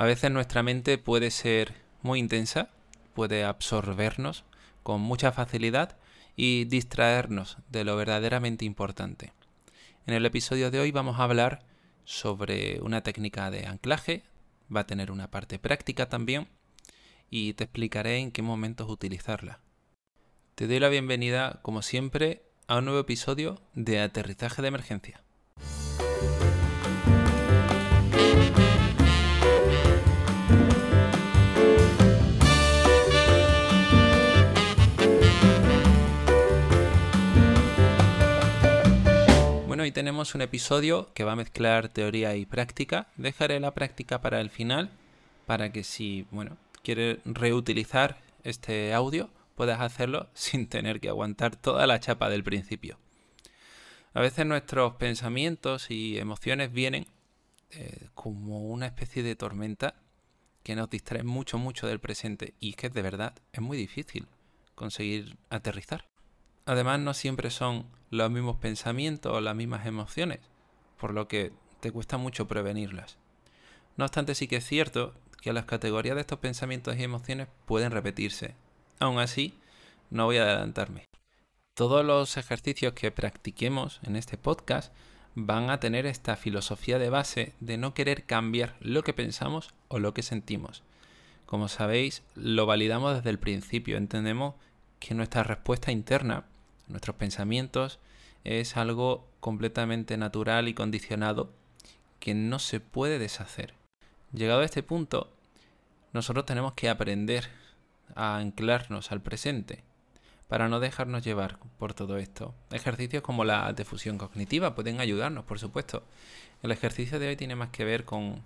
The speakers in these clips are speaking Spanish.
A veces nuestra mente puede ser muy intensa, puede absorbernos con mucha facilidad y distraernos de lo verdaderamente importante. En el episodio de hoy vamos a hablar sobre una técnica de anclaje, va a tener una parte práctica también y te explicaré en qué momentos utilizarla. Te doy la bienvenida, como siempre, a un nuevo episodio de Aterrizaje de Emergencia. Tenemos un episodio que va a mezclar teoría y práctica. Dejaré la práctica para el final, para que si, bueno, quieres reutilizar este audio, puedas hacerlo sin tener que aguantar toda la chapa del principio. A veces nuestros pensamientos y emociones vienen eh, como una especie de tormenta que nos distrae mucho, mucho del presente. Y que de verdad es muy difícil conseguir aterrizar. Además, no siempre son los mismos pensamientos o las mismas emociones, por lo que te cuesta mucho prevenirlas. No obstante, sí que es cierto que las categorías de estos pensamientos y emociones pueden repetirse. Aún así, no voy a adelantarme. Todos los ejercicios que practiquemos en este podcast van a tener esta filosofía de base de no querer cambiar lo que pensamos o lo que sentimos. Como sabéis, lo validamos desde el principio. Entendemos que nuestra respuesta interna, nuestros pensamientos, es algo completamente natural y condicionado que no se puede deshacer. Llegado a este punto, nosotros tenemos que aprender a anclarnos al presente para no dejarnos llevar por todo esto. Ejercicios como la difusión cognitiva pueden ayudarnos, por supuesto. El ejercicio de hoy tiene más que ver con,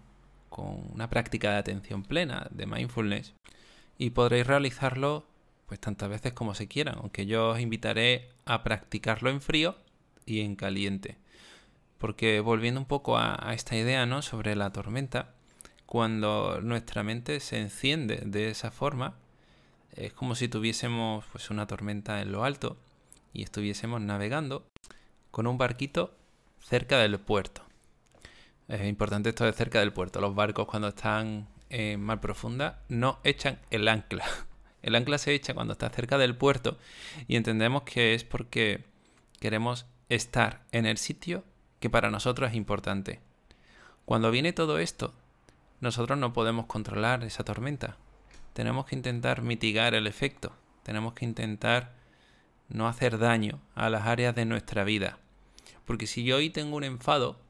con una práctica de atención plena, de mindfulness, y podréis realizarlo pues tantas veces como se quieran, aunque yo os invitaré a practicarlo en frío y en caliente. Porque volviendo un poco a, esta idea ¿no? sobre la tormenta, cuando nuestra mente se enciende de esa forma, es como si tuviésemos pues, una tormenta en lo alto y estuviésemos navegando con un barquito cerca del puerto. Es importante esto de cerca del puerto. Los barcos cuando están en mar profunda no echan el ancla. El ancla se echa cuando está cerca del puerto y entendemos que es porque queremos estar en el sitio que para nosotros es importante. Cuando viene todo esto, nosotros no podemos controlar esa tormenta. Tenemos que intentar mitigar el efecto. Tenemos que intentar no hacer daño a las áreas de nuestra vida. Porque si yo hoy tengo un enfado,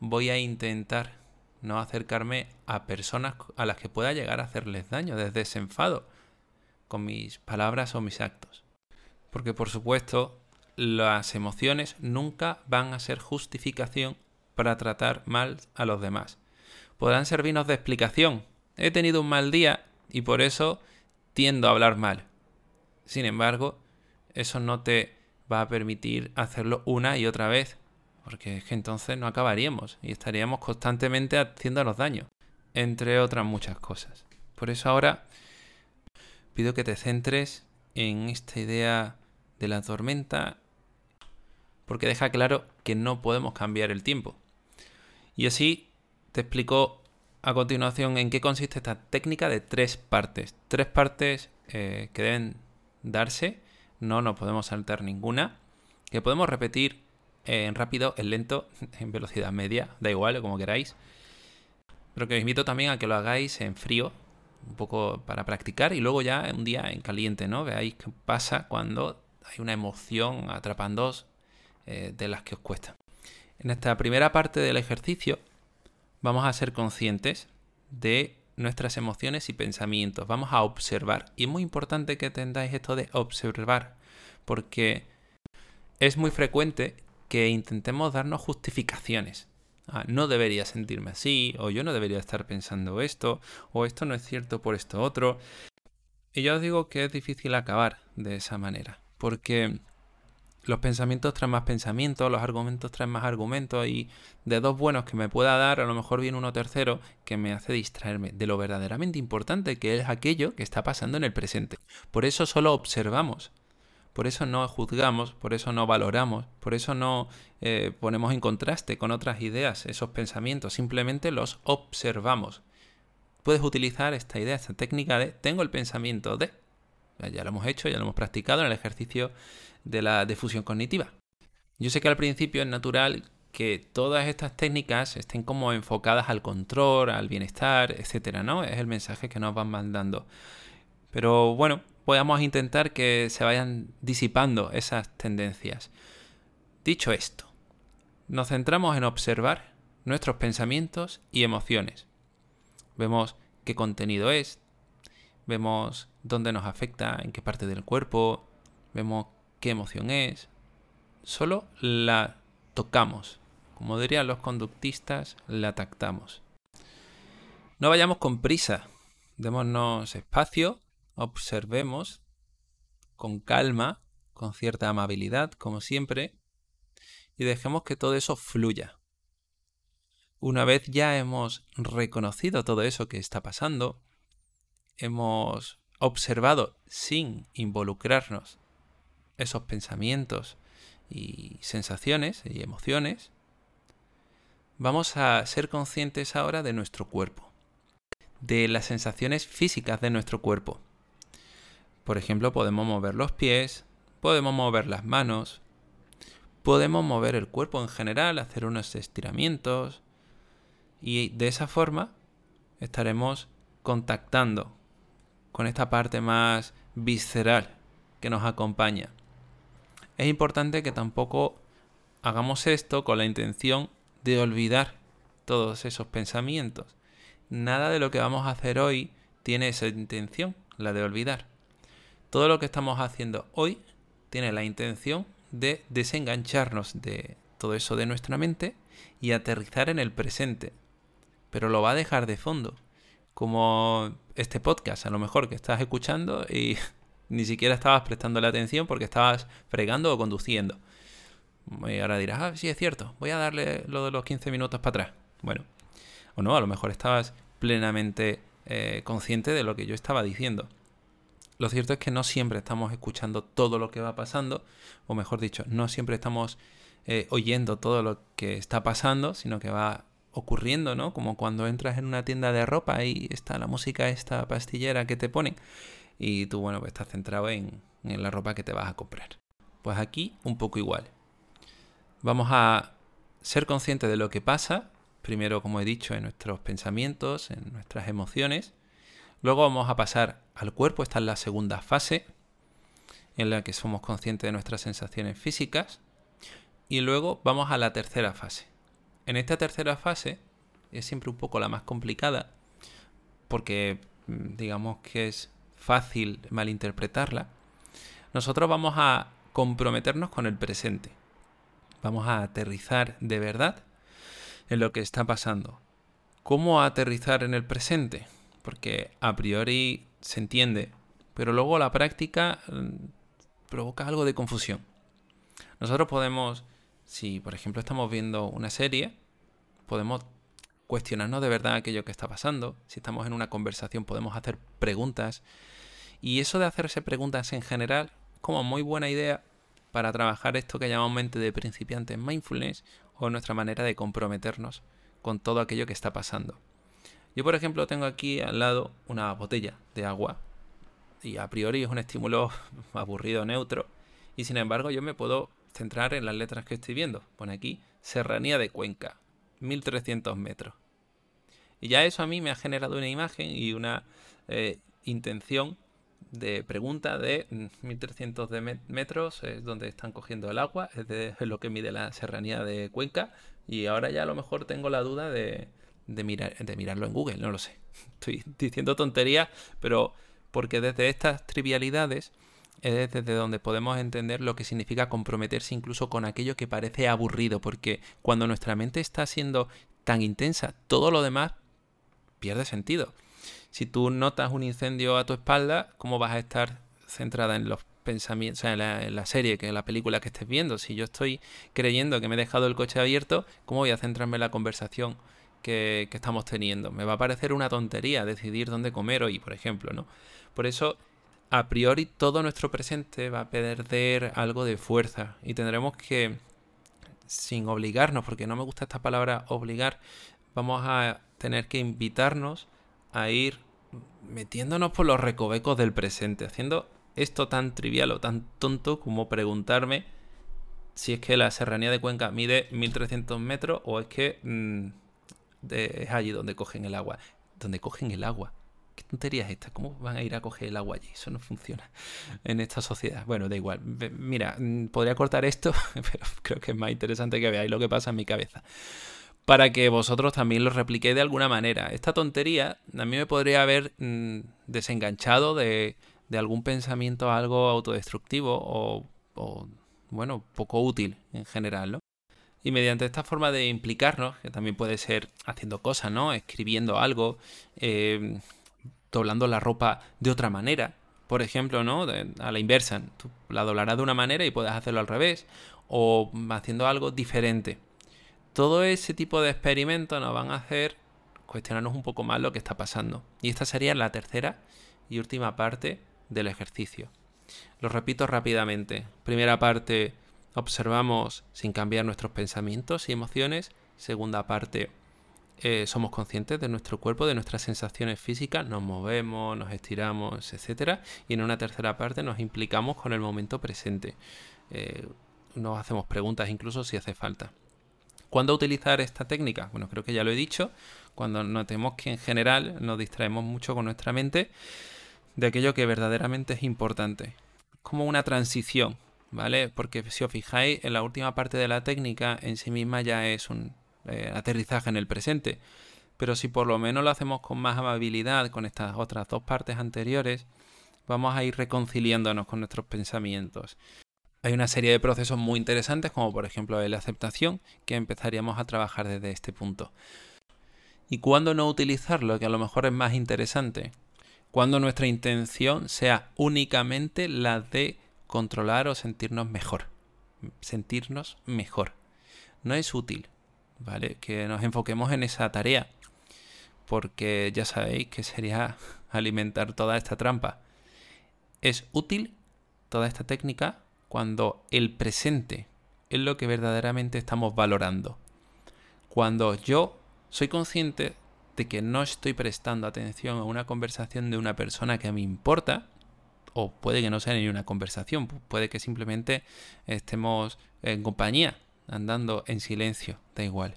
voy a intentar no acercarme a personas a las que pueda llegar a hacerles daño desde ese enfado con mis palabras o mis actos. Porque por supuesto, las emociones nunca van a ser justificación para tratar mal a los demás. Podrán servirnos de explicación. He tenido un mal día y por eso tiendo a hablar mal. Sin embargo, eso no te va a permitir hacerlo una y otra vez, porque es que entonces no acabaríamos y estaríamos constantemente haciéndonos daño, entre otras muchas cosas. Por eso ahora pido que te centres en esta idea de la tormenta porque deja claro que no podemos cambiar el tiempo. Y así te explico a continuación en qué consiste esta técnica de tres partes. Tres partes eh, que deben darse, no nos podemos saltar ninguna, que podemos repetir en rápido, en lento, en velocidad media, da igual, como queráis. Pero que os invito también a que lo hagáis en frío, un poco para practicar y luego ya un día en caliente, ¿no? Veáis qué pasa cuando hay una emoción atrapando eh, de las que os cuesta. En esta primera parte del ejercicio vamos a ser conscientes de nuestras emociones y pensamientos. Vamos a observar. Y es muy importante que tengáis esto de observar, porque es muy frecuente que intentemos darnos justificaciones. Ah, no debería sentirme así, o yo no debería estar pensando esto, o esto no es cierto por esto otro. Y yo os digo que es difícil acabar de esa manera, porque los pensamientos traen más pensamientos, los argumentos traen más argumentos, y de dos buenos que me pueda dar, a lo mejor viene uno tercero que me hace distraerme de lo verdaderamente importante que es aquello que está pasando en el presente. Por eso solo observamos por eso no juzgamos, por eso no valoramos, por eso no eh, ponemos en contraste con otras ideas esos pensamientos, simplemente los observamos. puedes utilizar esta idea, esta técnica de tengo el pensamiento de. Ya lo hemos hecho, ya lo hemos practicado en el ejercicio de la difusión cognitiva. Yo sé que al principio es natural que todas estas técnicas estén como enfocadas al control, al bienestar, etcétera, ¿no? Es el mensaje que nos van mandando. Pero bueno, podemos intentar que se vayan disipando esas tendencias. Dicho esto, nos centramos en observar nuestros pensamientos y emociones. Vemos qué contenido es, vemos dónde nos afecta, en qué parte del cuerpo, vemos qué emoción es. Solo la tocamos. Como dirían los conductistas, la tactamos. No vayamos con prisa. Démonos espacio, observemos con calma, con cierta amabilidad, como siempre, y dejemos que todo eso fluya. Una vez ya hemos reconocido todo eso que está pasando, hemos observado sin involucrarnos esos pensamientos y sensaciones y emociones, vamos a ser conscientes ahora de nuestro cuerpo, de las sensaciones físicas de nuestro cuerpo. Por ejemplo, podemos mover los pies, podemos mover las manos, podemos mover el cuerpo en general, hacer unos estiramientos y de esa forma estaremos contactando con esta parte más visceral que nos acompaña. Es importante que tampoco hagamos esto con la intención de olvidar todos esos pensamientos. Nada de lo que vamos a hacer hoy tiene esa intención, la de olvidar. Todo lo que estamos haciendo hoy tiene la intención de desengancharnos de todo eso de nuestra mente y aterrizar en el presente. Pero lo va a dejar de fondo. Como este podcast, a lo mejor que estás escuchando y ni siquiera estabas prestando la atención porque estabas fregando o conduciendo. Y ahora dirás, ah, sí, es cierto, voy a darle lo de los 15 minutos para atrás. Bueno, o no, a lo mejor estabas plenamente eh, consciente de lo que yo estaba diciendo. Lo cierto es que no siempre estamos escuchando todo lo que va pasando, o mejor dicho, no siempre estamos eh, oyendo todo lo que está pasando, sino que va ocurriendo, ¿no? Como cuando entras en una tienda de ropa y está la música esta pastillera que te ponen y tú, bueno, pues estás centrado en, en la ropa que te vas a comprar. Pues aquí un poco igual. Vamos a ser conscientes de lo que pasa, primero, como he dicho, en nuestros pensamientos, en nuestras emociones. Luego vamos a pasar al cuerpo, esta es la segunda fase, en la que somos conscientes de nuestras sensaciones físicas. Y luego vamos a la tercera fase. En esta tercera fase es siempre un poco la más complicada, porque mm, digamos que es fácil malinterpretarla. Nosotros vamos a comprometernos con el presente Vamos a aterrizar de verdad en lo que está pasando. ¿Cómo aterrizar en el presente? Porque a priori se entiende, pero luego la práctica mm, provoca algo de confusión. Nosotros podemos, si por ejemplo estamos viendo una serie, podemos cuestionarnos de verdad aquello que está pasando. Si estamos en una conversación podemos hacer preguntas. Y eso de hacerse preguntas en general, como muy buena idea para trabajar esto que llamamos mente de principiantes mindfulness o nuestra manera de comprometernos con todo aquello que está pasando. Yo, por ejemplo, tengo aquí al lado una botella de agua y a priori es un estímulo aburrido, neutro, y sin embargo yo me puedo centrar en las letras que estoy viendo. Pone aquí Serranía de Cuenca, 1300 metros. Y ya eso a mí me ha generado una imagen y una eh, intención de pregunta de 1300 mm, de metros, es donde están cogiendo el agua, es, de, lo que mide la serranía de Cuenca. Y ahora ya a lo mejor tengo la duda de, de, mirar, de mirarlo en Google, no lo sé. Estoy diciendo tonterías, pero porque desde estas trivialidades es desde donde podemos entender lo que significa comprometerse incluso con aquello que parece aburrido, porque cuando nuestra mente está siendo tan intensa, todo lo demás pierde sentido si tú notas un incendio a tu espalda, ¿cómo vas a estar centrada en los pensamientos, o sea, en la, serie, que en la película que estés viendo? Si yo estoy creyendo que me he dejado el coche abierto, ¿cómo voy a centrarme en la conversación que, estamos teniendo? Me va a parecer una tontería decidir dónde comer hoy, por ejemplo, ¿no? Por eso a priori todo nuestro presente va a perder algo de fuerza y tendremos que, sin obligarnos, porque no me gusta esta palabra obligar, vamos a tener que invitarnos a ir metiéndonos por los recovecos del presente, haciendo esto tan trivial o tan tonto como preguntarme si es que la serranía de Cuenca mide 1300 metros o es que mm, es allí donde cogen el agua. Donde cogen el agua. ¿Qué tontería es esta? ¿Cómo van a ir a coger el agua allí? Eso no funciona en esta sociedad. Bueno, da igual. Mira, mm, podría cortar esto, pero creo que es más interesante que veáis lo que pasa en mi cabeza. Para que vosotros también lo repliquéis de alguna manera. Esta tontería a mí me podría haber mm, desenganchado de, algún pensamiento algo autodestructivo o, o, bueno, poco útil en general, ¿no? Y mediante esta forma de implicarnos, que también puede ser haciendo cosas, ¿no? Escribiendo algo, eh, doblando la ropa de otra manera, por ejemplo, ¿no? a la inversa, tú la doblarás de una manera y puedes hacerlo al revés, o haciendo algo diferente. Todo ese tipo de experimentos nos van a hacer cuestionarnos un poco más lo que está pasando. Y esta sería la tercera y última parte del ejercicio. Lo repito rápidamente. Primera parte, observamos sin cambiar nuestros pensamientos y emociones. Segunda parte, eh, somos conscientes de nuestro cuerpo, de nuestras sensaciones físicas, nos movemos, nos estiramos, etc. Y en una tercera parte nos implicamos con el momento presente. Eh, nos hacemos preguntas incluso si hace falta. ¿Cuándo utilizar esta técnica? Bueno, creo que ya lo he dicho. Cuando notemos que en general nos distraemos mucho con nuestra mente de aquello que verdaderamente es importante. Como una transición ¿vale? Porque si os fijáis, en la última parte de la técnica en sí misma ya es un eh, aterrizaje en el presente. Pero si por lo menos lo hacemos con más amabilidad con estas otras dos partes anteriores, vamos a ir reconciliándonos con nuestros pensamientos. Hay una serie de procesos muy interesantes, como por ejemplo la aceptación, que empezaríamos a trabajar desde este punto. ¿Y cuándo no utilizarlo? Que a lo mejor es más interesante. Cuando nuestra intención sea únicamente la de controlar o sentirnos mejor. Sentirnos mejor. No es útil, ¿vale? Que nos enfoquemos en esa tarea. Porque ya sabéis que sería alimentar toda esta trampa. Es útil toda esta técnica cuando el presente es lo que verdaderamente estamos valorando. Cuando yo soy consciente de que no estoy prestando atención a una conversación de una persona que me importa, o puede que no sea ni una conversación, puede que simplemente estemos en compañía, andando en silencio, da igual.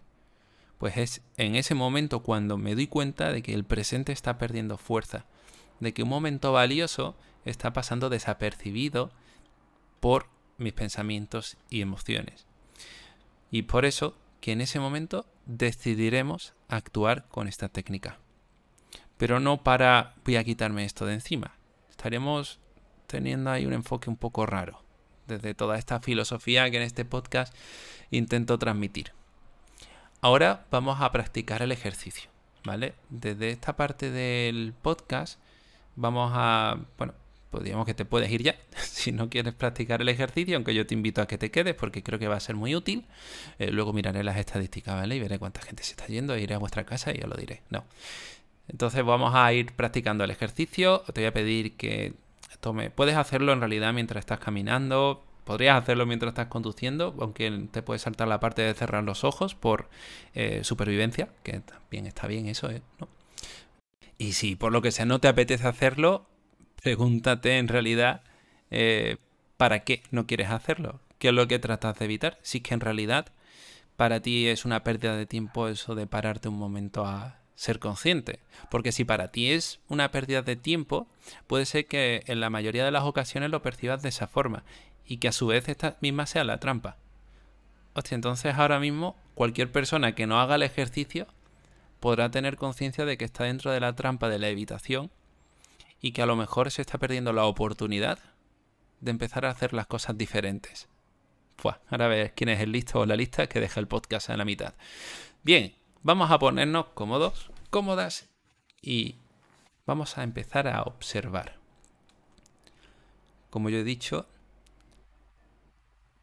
Pues es en ese momento cuando me doy cuenta de que el presente está perdiendo fuerza, de que un momento valioso está pasando desapercibido por mis pensamientos y emociones. Y por eso que en ese momento decidiremos actuar con esta técnica. Pero no para voy a quitarme esto de encima. Estaremos teniendo ahí un enfoque un poco raro, desde toda esta filosofía que en este podcast intento transmitir. Ahora vamos a practicar el ejercicio, ¿vale? Desde esta parte del podcast vamos a, bueno, podríamos que te puedes ir ya si no quieres practicar el ejercicio, aunque yo te invito a que te quedes porque creo que va a ser muy útil. Eh, luego miraré las estadísticas, ¿vale? Y veré cuánta gente se está yendo, iré a vuestra casa y os lo diré. No. Entonces vamos a ir practicando el ejercicio. Te voy a pedir que Puedes hacerlo en realidad mientras estás caminando, podrías hacerlo mientras estás conduciendo, aunque te puede saltar la parte de cerrar los ojos por eh, supervivencia, que también está bien eso, ¿eh? Y si por lo que sea no te apetece hacerlo, pregúntate en realidad eh, para qué no quieres hacerlo, qué es lo que tratas de evitar, si es que en realidad para ti es una pérdida de tiempo eso de pararte un momento a ser consciente. Porque si para ti es una pérdida de tiempo, puede ser que en la mayoría de las ocasiones lo percibas de esa forma y que a su vez esta misma sea la trampa. Hostia, entonces ahora mismo cualquier persona que no haga el ejercicio podrá tener conciencia de que está dentro de la trampa de la evitación y que a lo mejor se está perdiendo la oportunidad de empezar a hacer las cosas diferentes. Pues ahora ves quién es el listo o la lista que deja el podcast en la mitad. Bien, Vamos a ponernos cómodos, cómodas y vamos a empezar a observar. Como yo he dicho,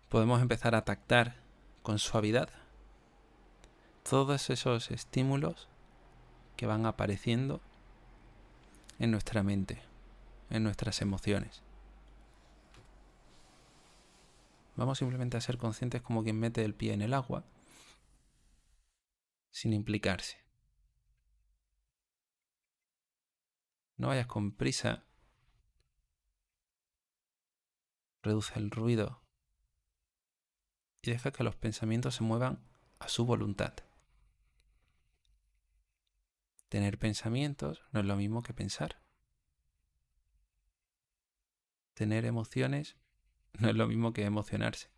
podemos empezar a tactar con suavidad todos esos estímulos que van apareciendo en nuestra mente, en nuestras emociones. Vamos simplemente a ser conscientes como quien mete el pie en el agua sin implicarse. No vayas con prisa. Reduce el ruido y deja que los pensamientos se muevan a su voluntad. Tener pensamientos no es lo mismo que pensar. Tener emociones no es lo mismo que emocionarse.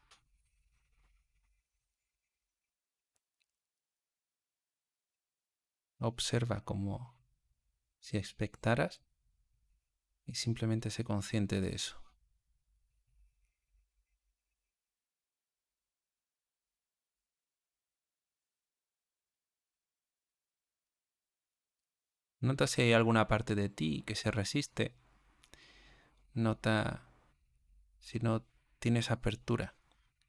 Observa como si expectaras y simplemente sé consciente de eso. Nota si hay alguna parte de ti que se resiste. Nota si no tienes apertura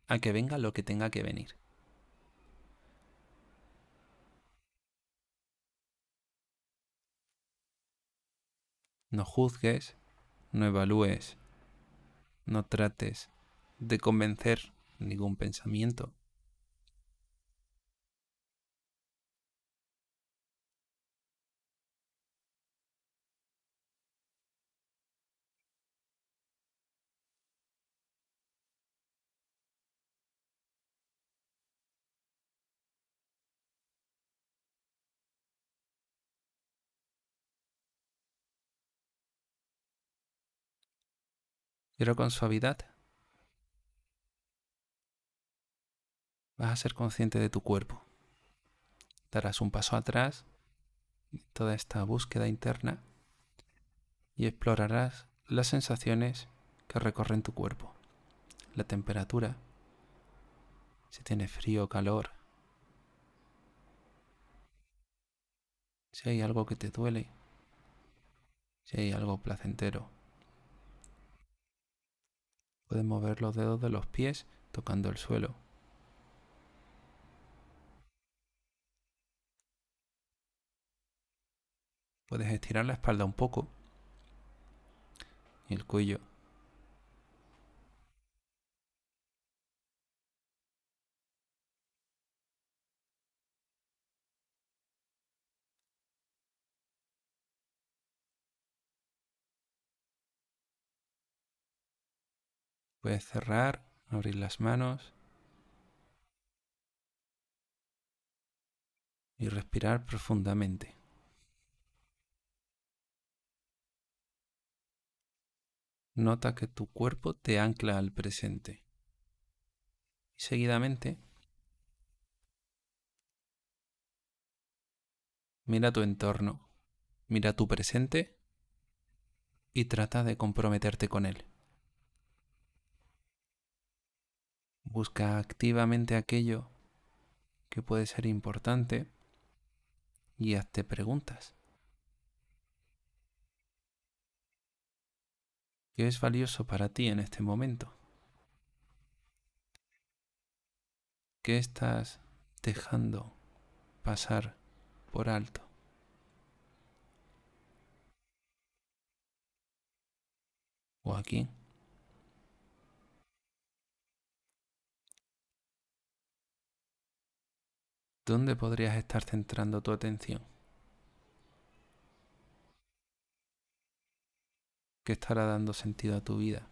a que venga lo que tenga que venir. No juzgues, no evalúes, no trates de convencer ningún pensamiento. Pero con suavidad. Vas a ser consciente de tu cuerpo. Darás un paso atrás de toda esta búsqueda interna y explorarás las sensaciones que recorren tu cuerpo. La temperatura, si tiene frío o calor, si hay algo que te duele, si hay algo placentero. Puedes mover los dedos de los pies tocando el suelo. Puedes estirar la espalda un poco y el cuello. Puedes cerrar, abrir las manos y respirar profundamente. Nota que tu cuerpo te ancla al presente. Y seguidamente, mira tu entorno, mira tu presente y trata de comprometerte con él. Busca activamente aquello que puede ser importante y hazte preguntas. ¿Qué es valioso para ti en este momento? ¿Qué estás dejando pasar por alto? ¿O aquí? ¿Dónde podrías estar centrando tu atención? ¿Qué estará dando sentido a tu vida?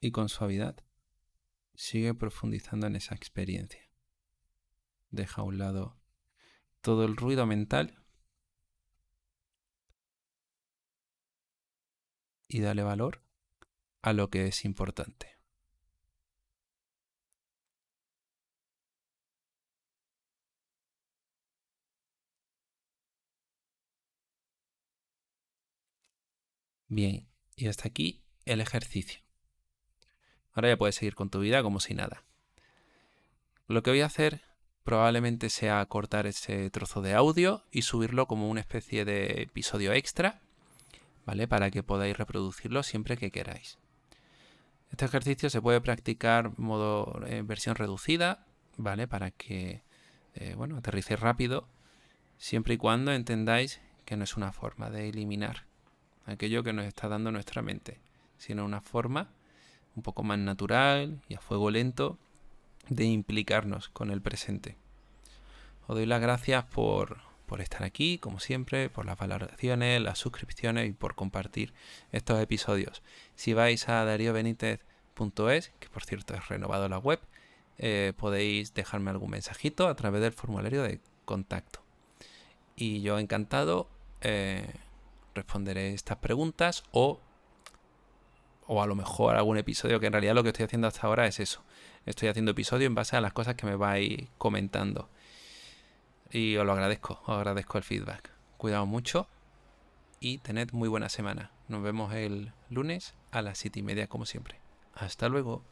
Y con suavidad, sigue profundizando en esa experiencia. Deja a un lado todo el ruido mental y dale valor a lo que es importante. Bien, y hasta aquí el ejercicio. Ahora ya puedes seguir con tu vida como si nada. Lo que voy a hacer probablemente sea cortar ese trozo de audio y subirlo como una especie de episodio extra, ¿vale? Para que podáis reproducirlo siempre que queráis. Este ejercicio se puede practicar modo en versión reducida, ¿vale? Para que, eh, bueno, aterricéis rápido, siempre y cuando entendáis que no es una forma de eliminar aquello que nos está dando nuestra mente, sino una forma un poco más natural y a fuego lento de implicarnos con el presente. Os doy las gracias por, por estar aquí, como siempre, por las valoraciones, las suscripciones y por compartir estos episodios. Si vais a dariobenitez.es, que por cierto es renovado la web, eh, podéis dejarme algún mensajito a través del formulario de contacto. Y yo encantado eh, responderé estas preguntas o, o a lo mejor algún episodio que en realidad lo que estoy haciendo hasta ahora es eso. Estoy haciendo episodio en base a las cosas que me vais comentando. Y os lo agradezco, os agradezco el feedback. Cuidado mucho y tened muy buena semana. Nos vemos el lunes a las siete y media como siempre. Hasta luego.